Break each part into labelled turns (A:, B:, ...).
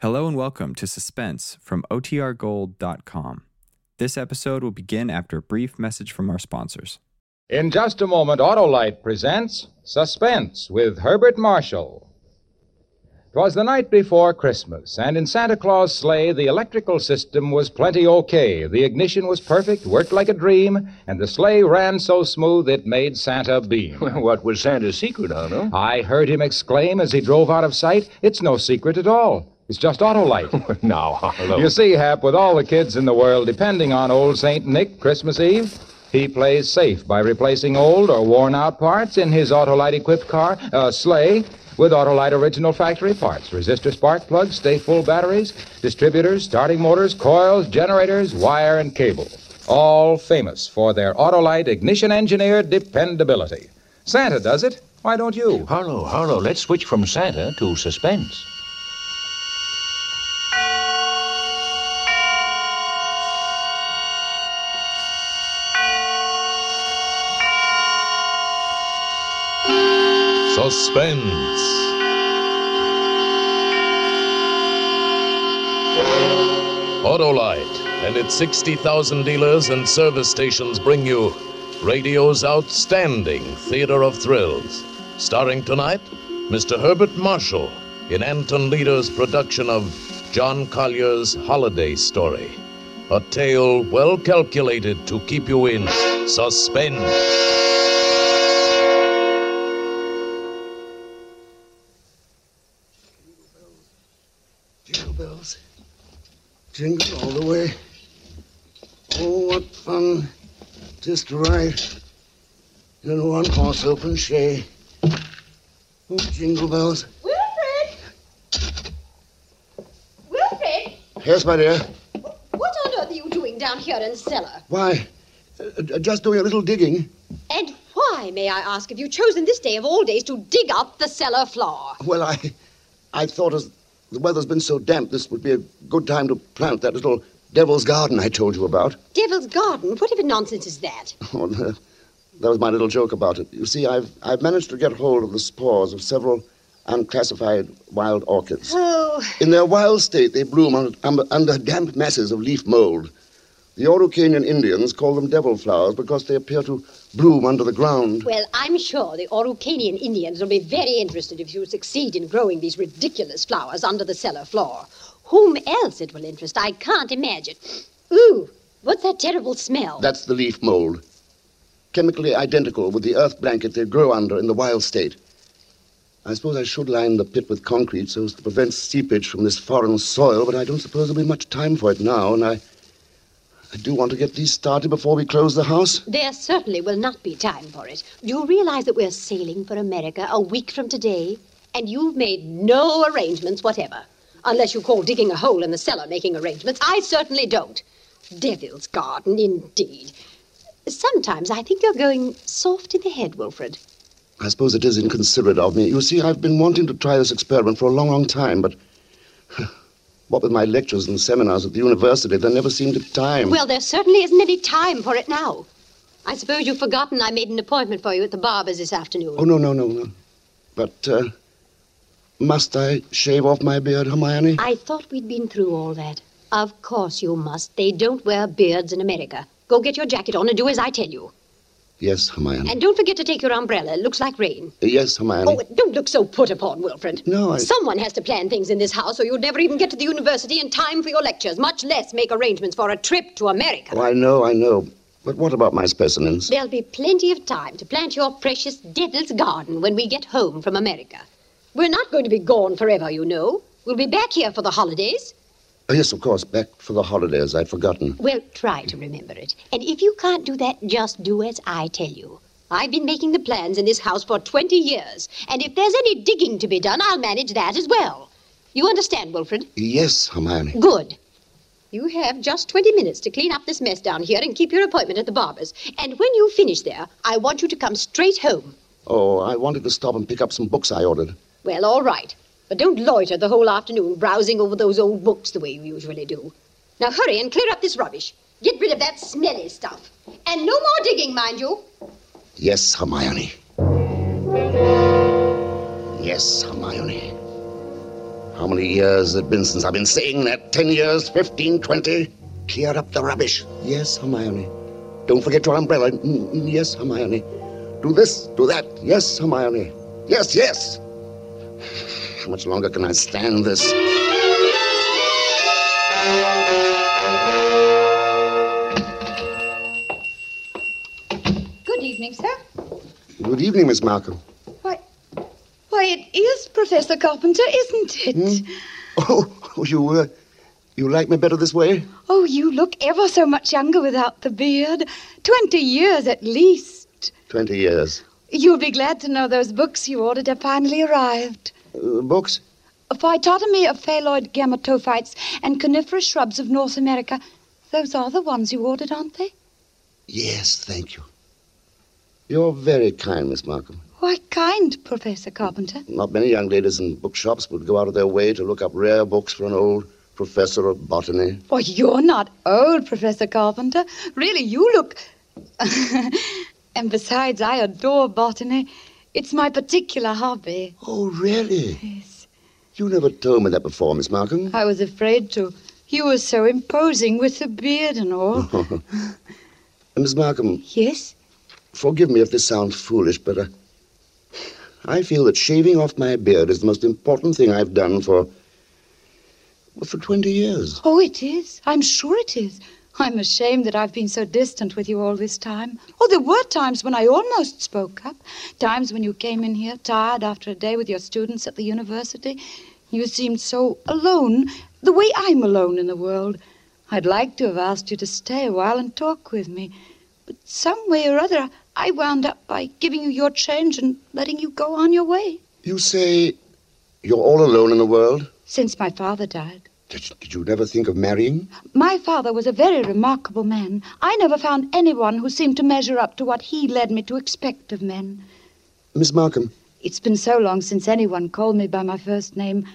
A: Hello and welcome to Suspense from OTRGold.com. This episode will begin after a brief message from our sponsors.
B: In just a moment, Autolite presents Suspense with Herbert Marshall. Marshall. 'Twas the night before Christmas, and in Santa Claus' sleigh, the electrical system was plenty okay. The ignition was perfect, worked like a dream, and the sleigh ran so smooth it made Santa beam.
C: Well, what was Santa's secret, Otto?
B: I heard him exclaim as he drove out of sight, It's no secret at all. It's just Autolite.
C: now, Harlow.
B: You see, Hap, with all the kids in the world depending on old St. Nick Christmas Eve, he plays safe by replacing old or worn out parts in his Autolite equipped car, uh, sleigh, with Autolite original factory parts resistor spark plugs, stay full batteries, distributors, starting motors, coils, generators, wire, and cable. All famous for their Autolite ignition engineered dependability. Santa does it. Why don't you?
C: Harlow, Harlow, let's switch from Santa to suspense.
D: Suspense. Autolite and its 60,000 dealers and service stations bring you radio's outstanding theater of thrills. Starring tonight, Mr. Herbert Marshall in Anton Leader's production of John Collier's Holiday Story. A tale well calculated to keep you in suspense.
E: Jingle all the way. Oh, what fun. Just right. In a one horse open sleigh. Oh, jingle bells.
F: Wilfred! Wilfred!
E: Yes, my dear.
F: What on earth are you doing down here in the cellar?
E: Why, uh, uh, just doing a little digging.
F: And why, may I ask, have you chosen this day of all days to dig up the cellar floor?
E: Well, I, I thought as the weather's been so damp, this would be a good time to plant that little devil's garden I told you about.
F: Devil's Garden? Whatever nonsense is that?
E: Oh, that that was my little joke about it. You see, I've I've managed to get hold of the spores of several unclassified wild orchids.
F: Oh,
E: In their wild state, they bloom under, under, under damp masses of leaf mold. The Araucanian Indians call them devil flowers because they appear to bloom under the ground.
F: well, I'm sure the Araucanian Indians will be very interested if you succeed in growing these ridiculous flowers under the cellar floor. Whom else it will interest, I can't imagine. Ooh, what's that terrible smell?
E: That's the leaf mold. Chemically identical with the earth blanket they grow under in the wild state. I suppose I should line the pit with concrete so as to prevent seepage from this foreign soil, but I don't suppose there'll be much time for it now, and I. I do want to get these started before we close the house.
F: There certainly will not be time for it. Do you realize that we're sailing for America a week from today? And you've made no arrangements whatever. Unless you call digging a hole in the cellar making arrangements. I certainly don't. Devil's Garden, indeed. Sometimes I think you're going soft in the head, Wilfred.
E: I suppose it is inconsiderate of me. You see, I've been wanting to try this experiment for a long, long time, but what with my lectures and seminars at the university, there never seemed a time.
F: Well, there certainly isn't any time for it now. I suppose you've forgotten I made an appointment for you at the barber's this afternoon.
E: Oh, no, no, no, no. But, uh, must I shave off my beard, Hermione?
F: I thought we'd been through all that. Of course you must. They don't wear beards in America. Go get your jacket on and do as I tell you.
E: Yes, Hermione.
F: And don't forget to take your umbrella. It looks like rain.
E: Yes, Hermione.
F: Oh, don't look so put upon, Wilfred.
E: No, I-
F: Someone has to plan things in this house, or you'd never even get to the university in time for your lectures, much less make arrangements for a trip to America.
E: Oh, I know, I know. But what about my specimens?
F: There'll be plenty of time to plant your precious devil's garden when we get home from America. We're not going to be gone forever, you know. We'll be back here for the holidays.
E: Oh, yes, of course, back for the holidays. I'd forgotten.
F: Well, try to remember it. And if you can't do that, just do as I tell you. I've been making the plans in this house for 20 years, and if there's any digging to be done, I'll manage that as well. You understand, Wilfred?
E: Yes, Hermione.
F: Good. You have just 20 minutes to clean up this mess down here and keep your appointment at the barber's. And when you finish there, I want you to come straight home.
E: Oh, I wanted to stop and pick up some books I ordered.
F: Well, all right. But don't loiter the whole afternoon browsing over those old books the way you usually do. Now hurry and clear up this rubbish. Get rid of that smelly stuff. And no more digging, mind you.
E: Yes, Hermione. Yes, Hermione. How many years has it been since I've been saying that? Ten years, fifteen, twenty? Clear up the rubbish. Yes, Hermione. Don't forget your umbrella. Mm, mm, Yes, Hermione. Do this, do that. Yes, Hermione. Yes, yes. How much longer can I stand this?
G: Good evening, sir.
E: Good evening, Miss Malcolm.
G: Why, why, it is Professor Carpenter, isn't it?
E: Oh, oh, you, uh, you like me better this way?
G: Oh, you look ever so much younger without the beard. Twenty years at least.
E: Twenty years.
G: You'll be glad to know those books you ordered have finally arrived.
E: Uh, books?
G: Phytotomy of phalloid gametophytes and coniferous shrubs of North America. Those are the ones you ordered, aren't they?
E: Yes, thank you. You're very kind, Miss Markham.
G: Why, kind, Professor Carpenter.
E: Not many young ladies in bookshops would go out of their way to look up rare books for an old professor of botany.
G: Why, you're not old, Professor Carpenter. Really, you look. and besides, I adore botany. It's my particular hobby.
E: Oh, really?
G: Yes.
E: You never told me that before, Miss Markham.
G: I was afraid to. You were so imposing with the beard and all.
E: Miss Markham,
G: yes?
E: forgive me if this sounds foolish, but uh, I feel that shaving off my beard is the most important thing I've done for. well, for 20 years.
G: Oh, it is. I'm sure it is. I'm ashamed that I've been so distant with you all this time. Oh, there were times when I almost spoke up. Times when you came in here tired after a day with your students at the university. You seemed so alone, the way I'm alone in the world. I'd like to have asked you to stay a while and talk with me. But some way or other, I wound up by giving you your change and letting you go on your way.
E: You say you're all alone in the world?
G: Since my father died.
E: Did, did you never think of marrying?
G: My father was a very remarkable man. I never found anyone who seemed to measure up to what he led me to expect of men.
E: Miss Markham,
G: It's been so long since anyone called me by my first name.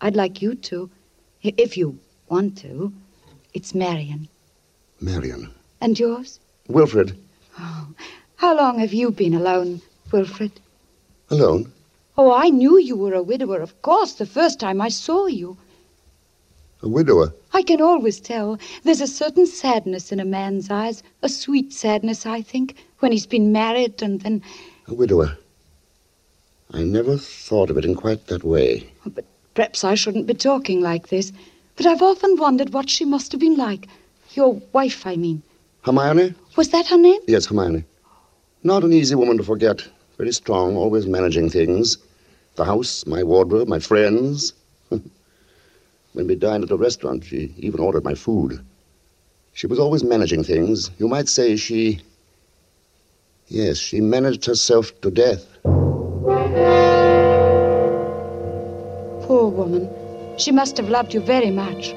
G: I'd like you to, if you want to. It's Marion.
E: Marion.
G: And yours?
E: Wilfred.
G: Oh, how long have you been alone, Wilfred?
E: Alone?
G: Oh, I knew you were a widower, of course, the first time I saw you.
E: A widower?
G: I can always tell. There's a certain sadness in a man's eyes, a sweet sadness, I think, when he's been married and then.
E: A widower. I never thought of it in quite that way.
G: Oh, but perhaps I shouldn't be talking like this. But I've often wondered what she must have been like. Your wife, I mean.
E: Hermione?
G: Was that her name?
E: Yes, Hermione. Not an easy woman to forget. Very strong, always managing things. The house, my wardrobe, my friends. When we dined at a restaurant, she even ordered my food. She was always managing things. You might say she. Yes, she managed herself to death.
G: Poor woman. She must have loved you very much.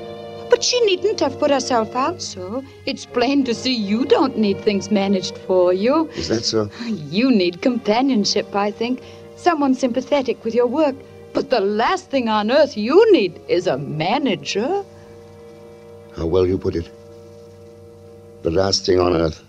G: But she needn't have put herself out so. It's plain to see you don't need things managed for you.
E: Is that so?
G: You need companionship, I think. Someone sympathetic with your work. But the last thing on earth you need is a manager.
E: How well you put it. The last thing on earth.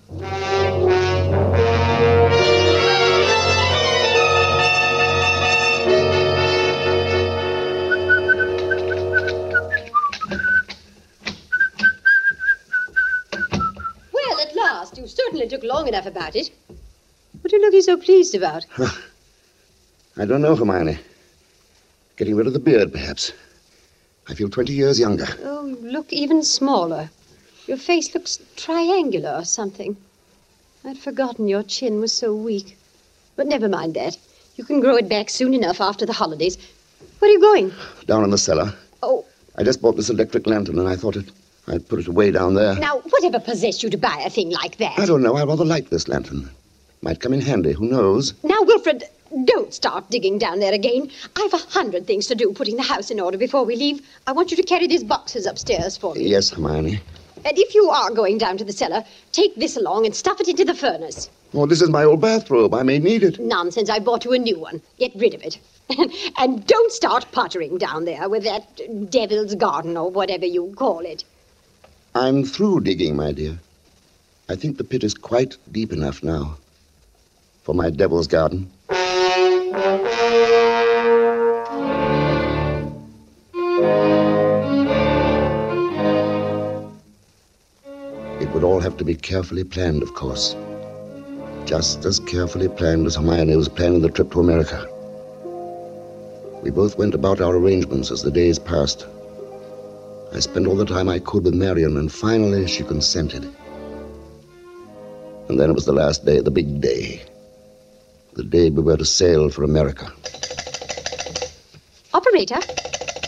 F: Well, at last. You certainly took long enough about it. What are you looking so pleased about?
E: I don't know, Hermione. Getting rid of the beard, perhaps. I feel 20 years younger.
F: Oh, you look even smaller. Your face looks triangular or something. I'd forgotten your chin was so weak. But never mind that. You can grow it back soon enough after the holidays. Where are you going?
E: Down in the cellar.
F: Oh,
E: I just bought this electric lantern and I thought it, I'd put it away down there.
F: now, whatever possessed you to buy a thing like that?
E: I don't know. I rather like this lantern. Might come in handy. Who knows?
F: Now, Wilfred, don't start digging down there again. I've a hundred things to do putting the house in order before we leave. I want you to carry these boxes upstairs for me.
E: Yes, Hermione.
F: And if you are going down to the cellar, take this along and stuff it into the furnace.
E: Oh, this is my old bathrobe. I may need it.
F: Nonsense, I bought you a new one. Get rid of it. and don't start pottering down there with that devil's garden or whatever you call it.
E: I'm through digging, my dear. I think the pit is quite deep enough now for my devil's garden. It would all have to be carefully planned, of course. Just as carefully planned as Hermione was planning the trip to America. We both went about our arrangements as the days passed. I spent all the time I could with Marion, and finally she consented. And then it was the last day, the big day. The day we were to sail for America.
F: Operator?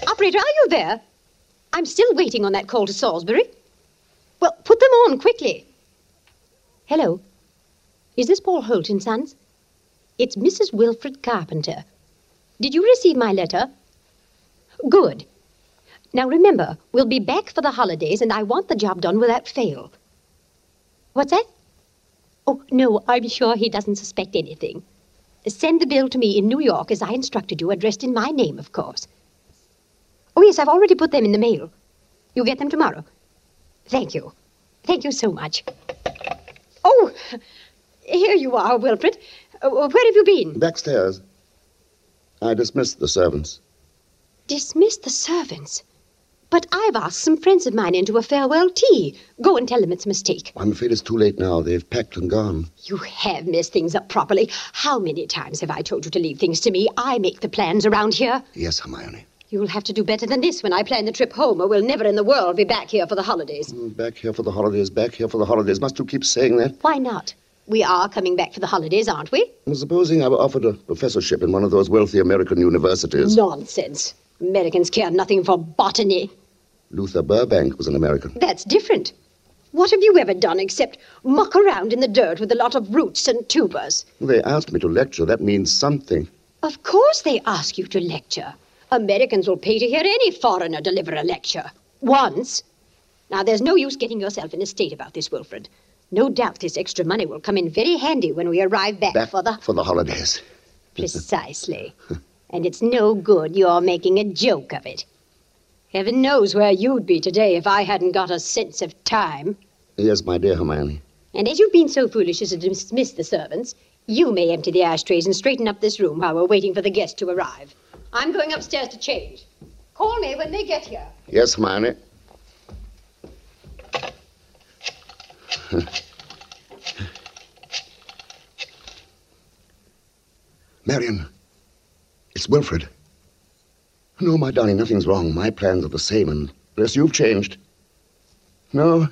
F: Operator, are you there? I'm still waiting on that call to Salisbury. Well, put them on quickly. Hello. Is this Paul Holt and Sons? It's Mrs. Wilfred Carpenter. Did you receive my letter? Good. Now remember, we'll be back for the holidays, and I want the job done without fail. What's that? Oh, no, I'm sure he doesn't suspect anything. Send the bill to me in New York as I instructed you, addressed in my name, of course. Oh, yes, I've already put them in the mail. You'll get them tomorrow. Thank you. Thank you so much. Oh, here you are, Wilfred. Uh, where have you been?
E: Backstairs. I dismissed the servants.
F: Dismissed the servants? But I've asked some friends of mine into a farewell tea. Go and tell them it's a mistake.
E: I'm afraid it's too late now. They've packed and gone.
F: You have messed things up properly. How many times have I told you to leave things to me? I make the plans around here.
E: Yes, Hermione.
F: You'll have to do better than this when I plan the trip home, or we'll never in the world be back here for the holidays.
E: Mm, Back here for the holidays, back here for the holidays. Must you keep saying that?
F: Why not? We are coming back for the holidays, aren't we?
E: Supposing I were offered a professorship in one of those wealthy American universities.
F: Nonsense. Americans care nothing for botany.
E: Luther Burbank was an American.
F: That's different. What have you ever done except muck around in the dirt with a lot of roots and tubers?
E: They asked me to lecture. That means something.
F: Of course they ask you to lecture. Americans will pay to hear any foreigner deliver a lecture. Once. Now, there's no use getting yourself in a state about this, Wilfred. No doubt this extra money will come in very handy when we arrive back,
E: Back
F: for the...
E: for the holidays.
F: Precisely. and it's no good you're making a joke of it. Heaven knows where you'd be today if I hadn't got a sense of time.
E: Yes, my dear Hermione.
F: And as you've been so foolish as to dismiss the servants, you may empty the ashtrays and straighten up this room while we're waiting for the guests to arrive. I'm going upstairs to change. Call me when they get here.
E: Yes, Hermione. Marion, it's Wilfred. No, my darling, nothing's wrong. My plans are the same, unless you've changed. No.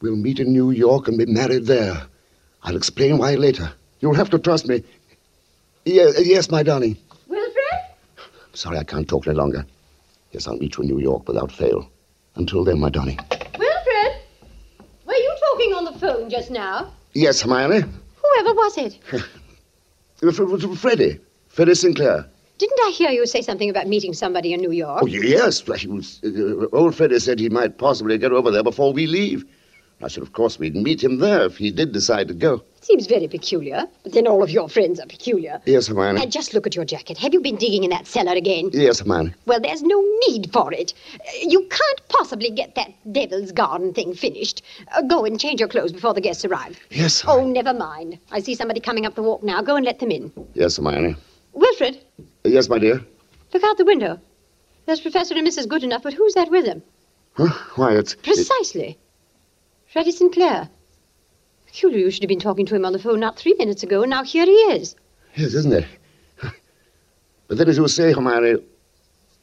E: We'll meet in New York and be married there. I'll explain why later. You'll have to trust me. Yes, yes, my darling.
F: Wilfred?
E: Sorry, I can't talk any longer. Yes, I'll meet you in New York without fail. Until then, my darling.
F: Wilfred? Were you talking on the phone just now?
E: Yes, Hermione.
F: Whoever was it?
E: F- F- Freddie. Freddie Sinclair.
F: Didn't I hear you say something about meeting somebody in New York?
E: Oh, yes. He was, uh, old Freddie said he might possibly get over there before we leave. I should, of course, we'd meet him there if he did decide to go.
F: Seems very peculiar. But then all of your friends are peculiar.
E: Yes, Hermione.
F: And just look at your jacket. Have you been digging in that cellar again?
E: Yes, Hermione.
F: Well, there's no need for it. Uh, You can't possibly get that devil's garden thing finished. Uh, go and change your clothes before the guests arrive.
E: Yes,
F: Oh, never mind. I see somebody coming up the walk now. Go and let them in.
E: Yes, Hermione.
F: Wilfred,
E: Yes, my dear.
F: look out the window. There's Professor and Mrs. Goodenough, but who's that with them?
E: Huh? Why, it's...
F: Precisely. Freddie Sinclair. Peculiar you should have been talking to him on the phone not three minutes ago, and now here he is.
E: Yes, isn't it? But then, as you say, Hermione,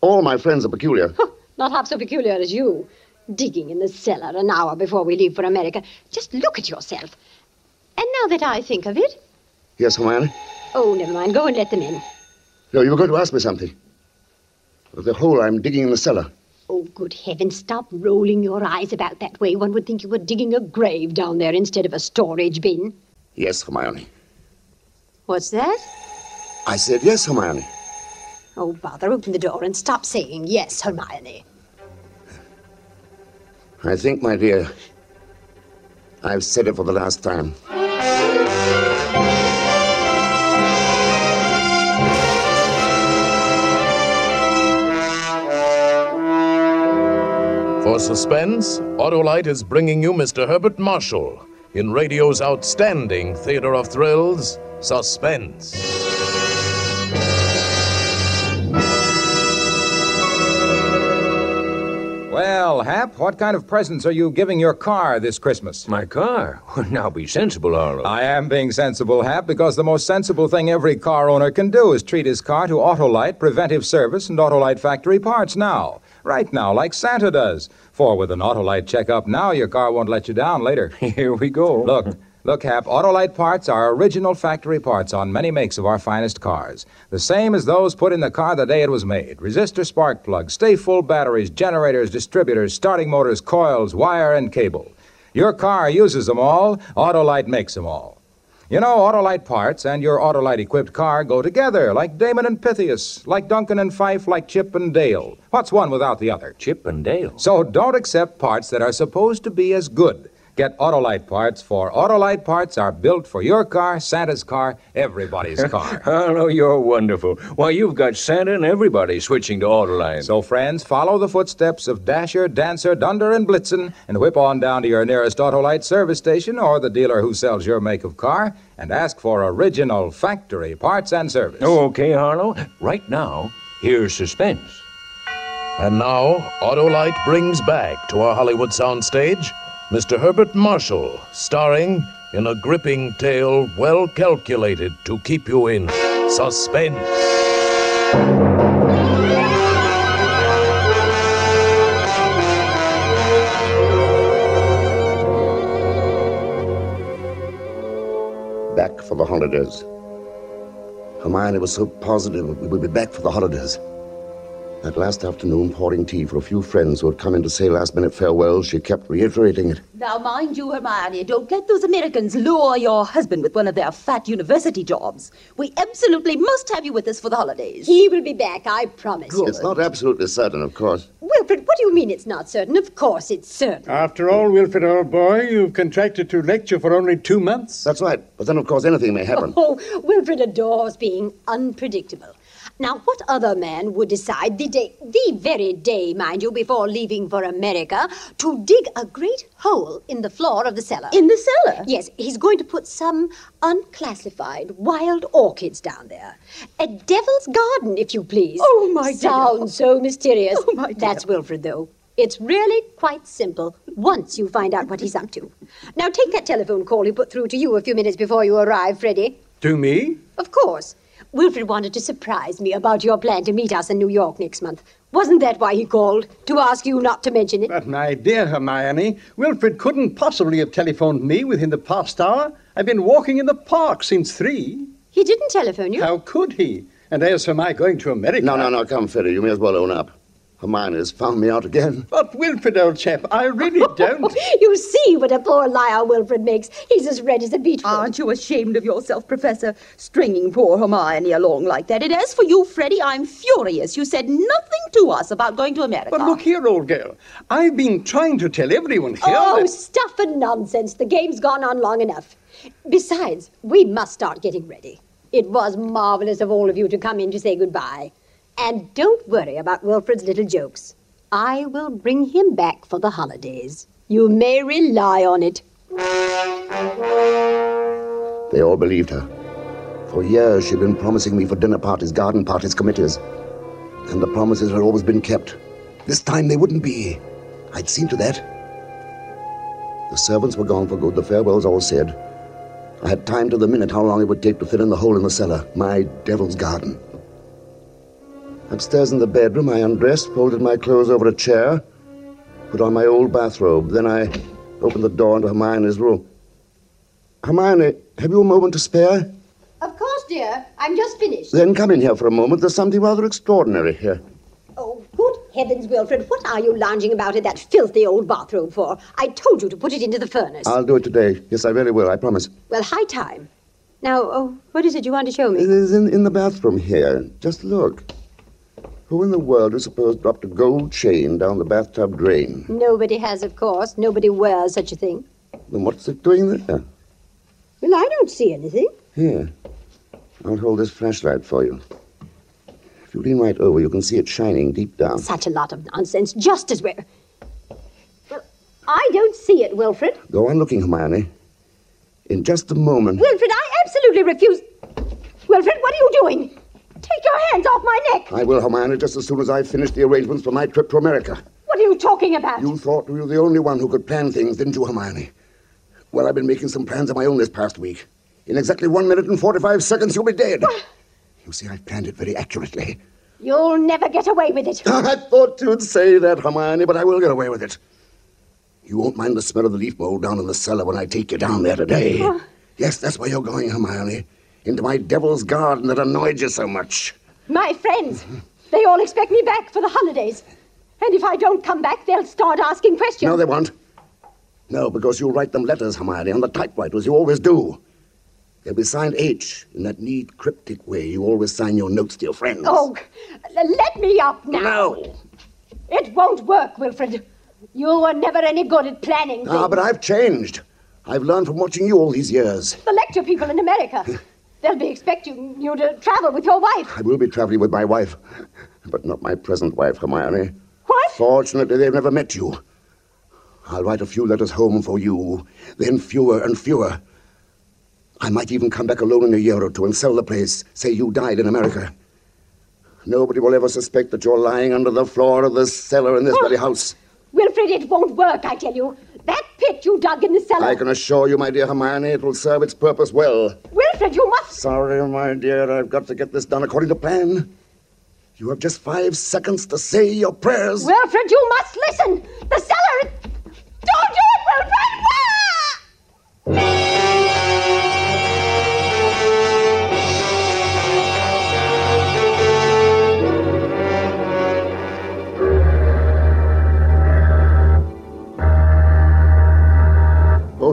E: all my friends are peculiar.
F: Not half so peculiar as you. Digging in the cellar an hour before we leave for America. Just look at yourself. And now that I think of it,
E: Yes, Hermione?
F: oh, never mind. Go and let them in.
E: No, you were going to ask me something. Of the hole I'm digging in the cellar.
F: Oh, good heavens, stop rolling your eyes about that way. One would think you were digging a grave down there instead of a storage bin.
E: Yes, Hermione.
F: What's that?
E: I said yes, Hermione.
F: Oh, bother, open the door and stop saying yes, Hermione.
E: I think, my dear, I've said it for the last time.
D: For suspense, Autolite is bringing you Mr. Herbert Marshall in radio's outstanding theater of thrills, Suspense.
A: Well,
B: Well, Hap, what kind of presents are you giving your car this Christmas?
C: My car? Now be sensible, Harlow.
B: I am being sensible, Hap, because the most sensible thing every car owner can do is treat his car to Autolite preventive service and Autolite factory parts now. Right now, like Santa does. For with an Autolite checkup now, your car won't let you down later.
C: Here we go.
B: Look, look, Hap, Autolite parts are original factory parts on many makes of our finest cars. The same as those put in the car the day it was made. Resistor spark plugs, stay full batteries, generators, distributors, starting motors, coils, wire, and cable. Your car uses them all, Autolite makes them all. You know, Autolite parts and your Autolite equipped car go together, like Damon and Pythias, like Duncan and Fife, like Chip and Dale. What's one without the other?
C: Chip and Dale.
B: So don't accept parts that are supposed to be as good. Get Autolite parts, for Autolite parts are built for your car, Santa's car, everybody's car.
C: Oh, Harlow, you're wonderful. Why, you've got Santa and everybody switching to Autolite.
B: So, friends, follow the footsteps of Dasher, Dancer, Dunder, and Blitzen and whip on down to your nearest Autolite service station or the dealer who sells your make of car and ask for original factory parts and service.
C: Oh, okay, Harlow. Right now, here's suspense.
D: And now, Autolite brings back to our Hollywood soundstage Mr. Herbert Marshall, starring in a gripping tale well calculated to keep you in suspense.
E: Back for the holidays. Hermione was so positive we would be back for the holidays. That last afternoon, pouring tea for a few friends who had come in to say last minute farewells, she kept reiterating it.
H: Now, mind you, Hermione, don't let those Americans lure your husband with one of their fat university jobs. We absolutely must have you with us for the holidays.
F: He will be back, I promise.
E: It's not absolutely certain, of course.
F: Wilfred, what do you mean it's not certain? Of course it's certain.
I: After all, Wilfred, old boy, you've contracted to lecture for only two months.
E: That's right. But then, of course, anything may happen.
F: Oh, Wilfred adores being unpredictable. Now, what other man would decide the day, the very day, mind you, before leaving for America, to dig a great hole in the floor of the cellar?
H: In the cellar?
F: Yes, he's going to put some unclassified wild orchids down there. A devil's garden, if you please.
H: Oh, my dear.
F: Sounds so mysterious.
H: Oh, my dear.
F: That's Wilfred, though. It's really quite simple once you find out what he's up to. Now, take that telephone call he put through to you a few minutes before you arrived, Freddie.
I: To me?
F: Of course. Wilfred wanted to surprise me about your plan to meet us in New York next month. Wasn't that why he called? To ask you not to mention it?
I: But, my dear Hermione, Wilfred couldn't possibly have telephoned me within the past hour. I've been walking in the park since three.
F: He didn't telephone you?
I: How could he? And as for my going to America.
E: No, no, no, come, Freddie. You may as well own up. Hermione has found me out again.
I: But, Wilfred, old chap, I really don't.
F: you see what a poor liar Wilfred makes. He's as red as a beetroot.
H: Aren't you ashamed of yourself, Professor, stringing poor Hermione along like that? And as for you, Freddie, I'm furious. You said nothing to us about going to America.
I: But look here, old girl. I've been trying to tell everyone here.
F: Oh,
I: that-
F: stuff and nonsense. The game's gone on long enough. Besides, we must start getting ready. It was marvelous of all of you to come in to say goodbye. And don't worry about Wilfred's little jokes. I will bring him back for the holidays. You may rely on it.
E: They all believed her. For years, she'd been promising me for dinner parties, garden parties, committees. And the promises had always been kept. This time they wouldn't be. I'd seen to that. The servants were gone for good, the farewells all said. I had time to the minute how long it would take to fill in the hole in the cellar, my devil's garden. Upstairs in the bedroom, I undressed, folded my clothes over a chair, put on my old bathrobe. Then I opened the door into Hermione's room. Hermione, have you a moment to spare?
F: Of course, dear. I'm just finished.
E: Then come in here for a moment. There's something rather extraordinary here.
F: Oh, good heavens, Wilfred, what are you lounging about in that filthy old bathrobe for? I told you to put it into the furnace.
E: I'll do it today. Yes, I really will, I promise.
F: Well, high time. Now, oh, what is it you want to show me?
E: It is in, in the bathroom here. Just look. Who in the world is supposed to dropped a gold chain down the bathtub drain?
F: Nobody has, of course. Nobody wears such a thing.
E: Then what's it doing there?
F: Well, I don't see anything.
E: Here. I'll hold this flashlight for you. If you lean right over, you can see it shining deep down.
F: Such a lot of nonsense, just as we're. Well, I don't see it, Wilfred.
E: Go on looking, Hermione. In just a moment.
F: Wilfred, I absolutely refuse. Wilfred, what are you doing? Take your hands off my neck.
E: I will, Hermione, just as soon as I've finished the arrangements for my trip to America.
F: What are you talking about?
E: You thought you were the only one who could plan things, didn't you, Hermione? Well, I've been making some plans of my own this past week. In exactly one minute and 45 seconds, you'll be dead. You see, I've planned it very accurately.
F: You'll never get away with it.
E: I thought you'd say that, Hermione, but I will get away with it. You won't mind the smell of the leaf mold down in the cellar when I take you down there today. Yes, that's where you're going, Hermione. Into my devil's garden that annoyed you so much.
F: My friends, they all expect me back for the holidays. And if I don't come back, they'll start asking questions.
E: No, they won't. No, because you'll write them letters, Hermione, on the typewriter, as you always do. They'll be signed H, in that neat, cryptic way you always sign your notes to your friends.
F: Oh, let me up now.
E: No.
F: It won't work, Wilfred. You were never any good at planning things.
E: Ah, but I've changed. I've learned from watching you all these years.
F: The lecture people in America. They'll be expecting you to travel with your wife.
E: I will be traveling with my wife, but not my present wife, Hermione.
F: What?
E: Fortunately, they've never met you. I'll write a few letters home for you, then fewer and fewer. I might even come back alone in a year or two and sell the place, say you died in America. Nobody will ever suspect that you're lying under the floor of the cellar in this oh. very house.
F: Wilfred, it won't work, I tell you. That pit you dug in the cellar.
E: I can assure you, my dear Hermione, it will serve its purpose well.
F: Wilfred, you must.
E: Sorry, my dear, I've got to get this done according to plan. You have just five seconds to say your prayers.
F: Wilfred, you must listen. The cellar. Don't do it, Wilfred! Ah!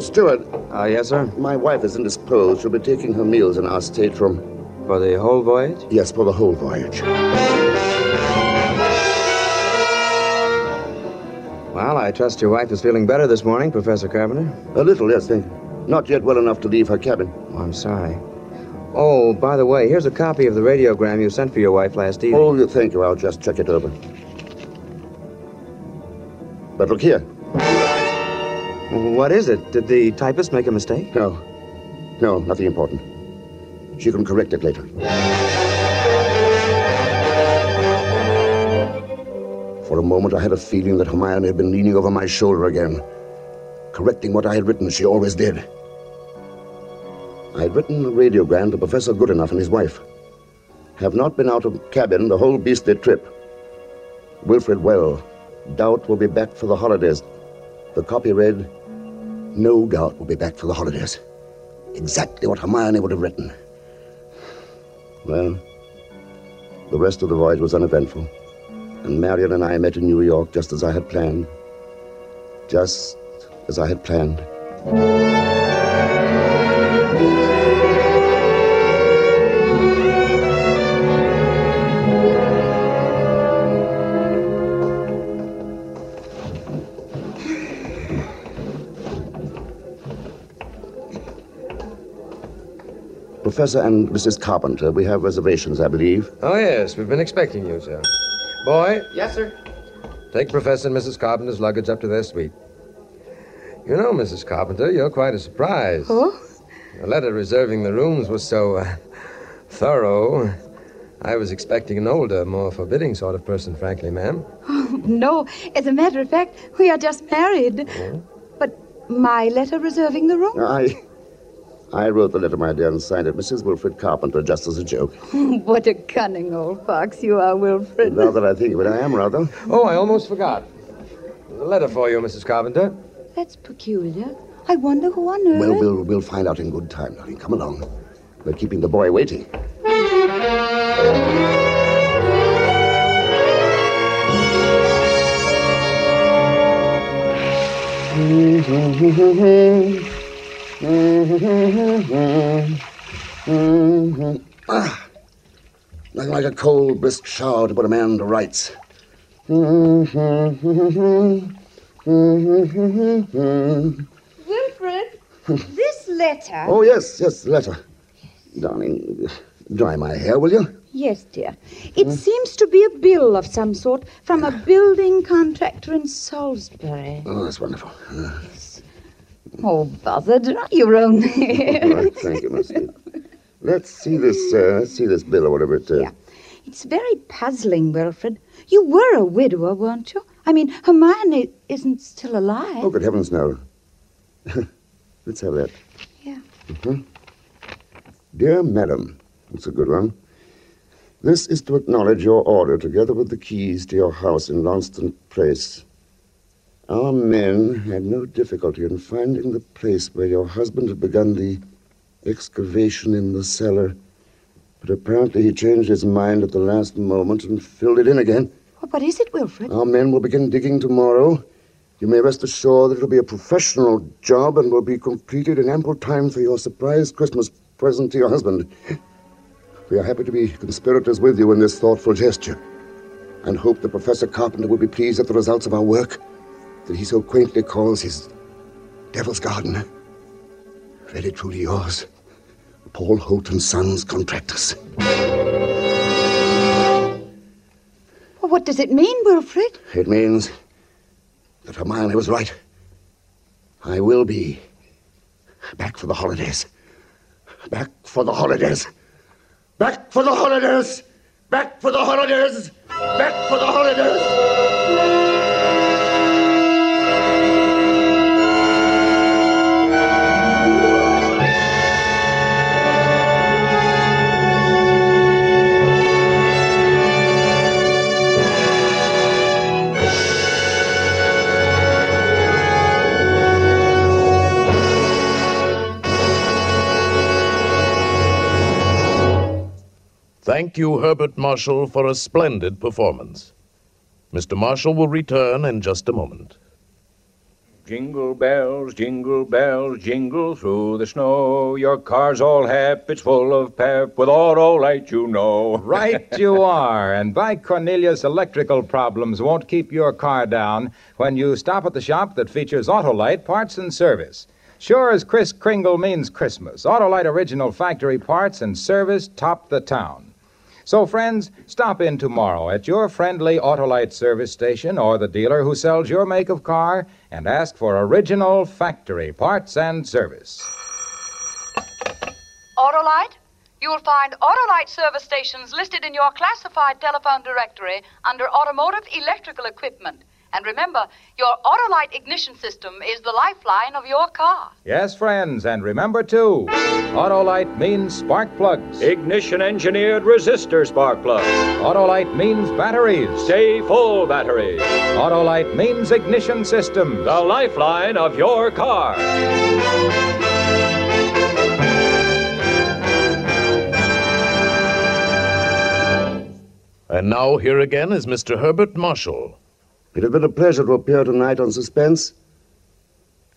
E: Oh,
J: Ah, yes, sir.
E: my wife is indisposed. She'll be taking her meals in our stateroom.
J: For the whole voyage?
E: Yes, for the whole voyage.
J: Well, I trust your wife is feeling better this morning, Professor Carpenter.
E: A little, yes, thank you. Not yet well enough to leave her cabin.
J: Oh, I'm sorry. Oh, by the way, here's a copy of the radiogram you sent for your wife last evening.
E: Oh, thank you. I'll just check it over. But look here.
J: What is it? Did the typist make a mistake?
E: No. No, nothing important. She can correct it later. For a moment, I had a feeling that Hermione had been leaning over my shoulder again, correcting what I had written, she always did. I had written a radiogram to Professor Goodenough and his wife. Have not been out of cabin the whole beastly trip. Wilfred well. Doubt will be back for the holidays. The copy read, No doubt will be back for the holidays. Exactly what Hermione would have written. Well, the rest of the voyage was uneventful, and Marion and I met in New York just as I had planned. Just as I had planned. Professor and Mrs. Carpenter, we have reservations, I believe.
J: Oh, yes, we've been expecting you, sir. Boy,
K: Yes, sir.
J: take Professor and Mrs. Carpenter's luggage up to their suite. You know, Mrs. Carpenter, you're quite a surprise.
G: Oh?
J: The letter reserving the rooms was so uh, thorough. I was expecting an older, more forbidding sort of person, frankly, ma'am.
G: Oh, no. As a matter of fact, we are just married. But my letter reserving the room?
E: I. I wrote the letter, my dear, and signed it Mrs. Wilfred Carpenter, just as a joke.
G: what a cunning old fox you are, Wilfred.
E: Now that I think of it, I am rather.
J: Oh, I almost forgot. There's a letter for you, Mrs. Carpenter.
G: That's peculiar. I wonder who on earth.
E: Well, we'll, we'll find out in good time, darling. Come along. We're keeping the boy waiting. Ah, nothing like a cold, brisk shower to put a man to rights.
G: Wilfred, this letter.
E: Oh, yes, yes, the letter. Darling, dry my hair, will you?
G: Yes, dear. It seems to be a bill of some sort from a building contractor in Salisbury.
E: Oh, that's wonderful. Uh,
G: Oh, bother, dry your own hair.
E: all right, thank you, Miss. Let's see this, uh, see this bill or whatever it is. Uh,
G: Yeah. It's very puzzling, Wilfred. You were a widower, weren't you? I mean, Hermione isn't still alive.
E: Oh, good heavens, no. Let's have that.
G: Yeah.
E: Mhm. Dear Madam, that's a good one. This is to acknowledge your order together with the keys to your house in Lonston Place. Our men had no difficulty in finding the place where your husband had begun the excavation in the cellar. But apparently he changed his mind at the last moment and filled it in again.
G: What, is it, Wilfred?
E: Our men will begin digging tomorrow. You may rest assured that it'll be a professional job and will be completed in ample time for your surprise Christmas present to your husband. We are happy to be conspirators with you in this thoughtful gesture and hope that Professor Carpenter will be pleased at the results of our work that he so quaintly calls his Devil's Garden. Very truly yours, Paul Holt and Sons Contractors.
G: Well, what does it mean, Wilfred?
E: It means that Hermione was right. I will be back for the holidays. Back for the holidays. Back for the holidays. Back for the holidays. Back for the holidays.
D: Thank you, Herbert Marshall, for a splendid performance. Mr. Marshall will return in just a moment.
C: Jingle bells, jingle bells, jingle through the snow. Your car's all hep, it's full of pep, with Autolite, you know.
B: Right you are. And by Cornelius electrical problems won't keep your car down when you stop at the shop that features Autolite parts and service. Sure as Kris Kringle means Christmas, Autolite original factory parts and service top the town. So, friends, stop in tomorrow at your friendly Autolite service station or the dealer who sells your make of car and ask for original factory parts and service.
K: Autolite? You will find Autolite service stations listed in your classified telephone directory under Automotive Electrical Equipment. And remember, your Autolite ignition system is the lifeline of your car.
B: Yes, friends, and remember too, Autolite means spark plugs.
C: Ignition engineered resistor spark plugs.
B: Autolite means batteries.
C: Stay full batteries.
B: Autolite means ignition systems.
C: The lifeline of your car.
D: And now, here again is Mr. Herbert Marshall.
E: It has been a pleasure to appear tonight on Suspense,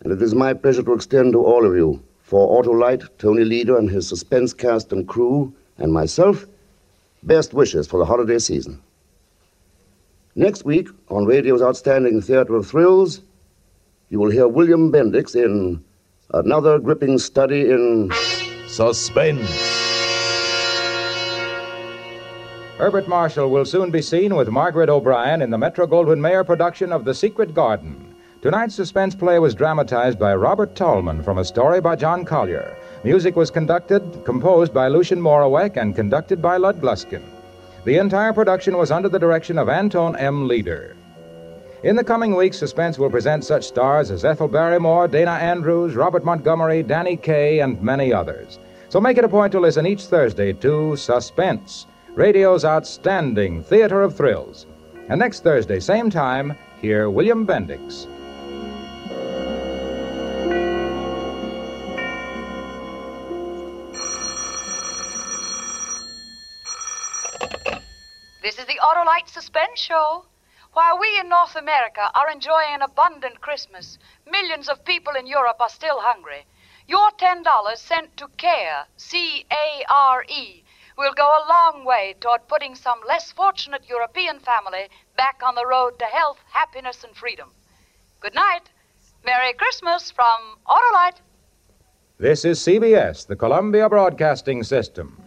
E: and it is my pleasure to extend to all of you, for Autolite, Tony Leader and his suspense cast and crew, and myself, best wishes for the holiday season. Next week, on radio's outstanding Theater of Thrills, you will hear William Bendix in another gripping study in
D: Suspense.
B: Herbert Marshall will soon be seen with Margaret O'Brien in the Metro Goldwyn Mayer production of The Secret Garden. Tonight's suspense play was dramatized by Robert Tallman from a story by John Collier. Music was conducted, composed by Lucien Moraweck, and conducted by Lud Gluskin. The entire production was under the direction of Anton M. Leader. In the coming weeks, Suspense will present such stars as Ethel Barrymore, Dana Andrews, Robert Montgomery, Danny Kaye, and many others. So make it a point to listen each Thursday to Suspense, radio's outstanding theater of thrills. And next Thursday, same time, hear William Bendix.
K: This is the Autolite Suspense Show. While we in North America are enjoying an abundant Christmas, millions of people in Europe are still hungry. Your $10 sent to CARE, C A R E, will go a long way toward putting some less fortunate European family back on the road to health, happiness, and freedom. Good night. Merry Christmas from Autolite.
B: This is CBS, the Columbia Broadcasting System.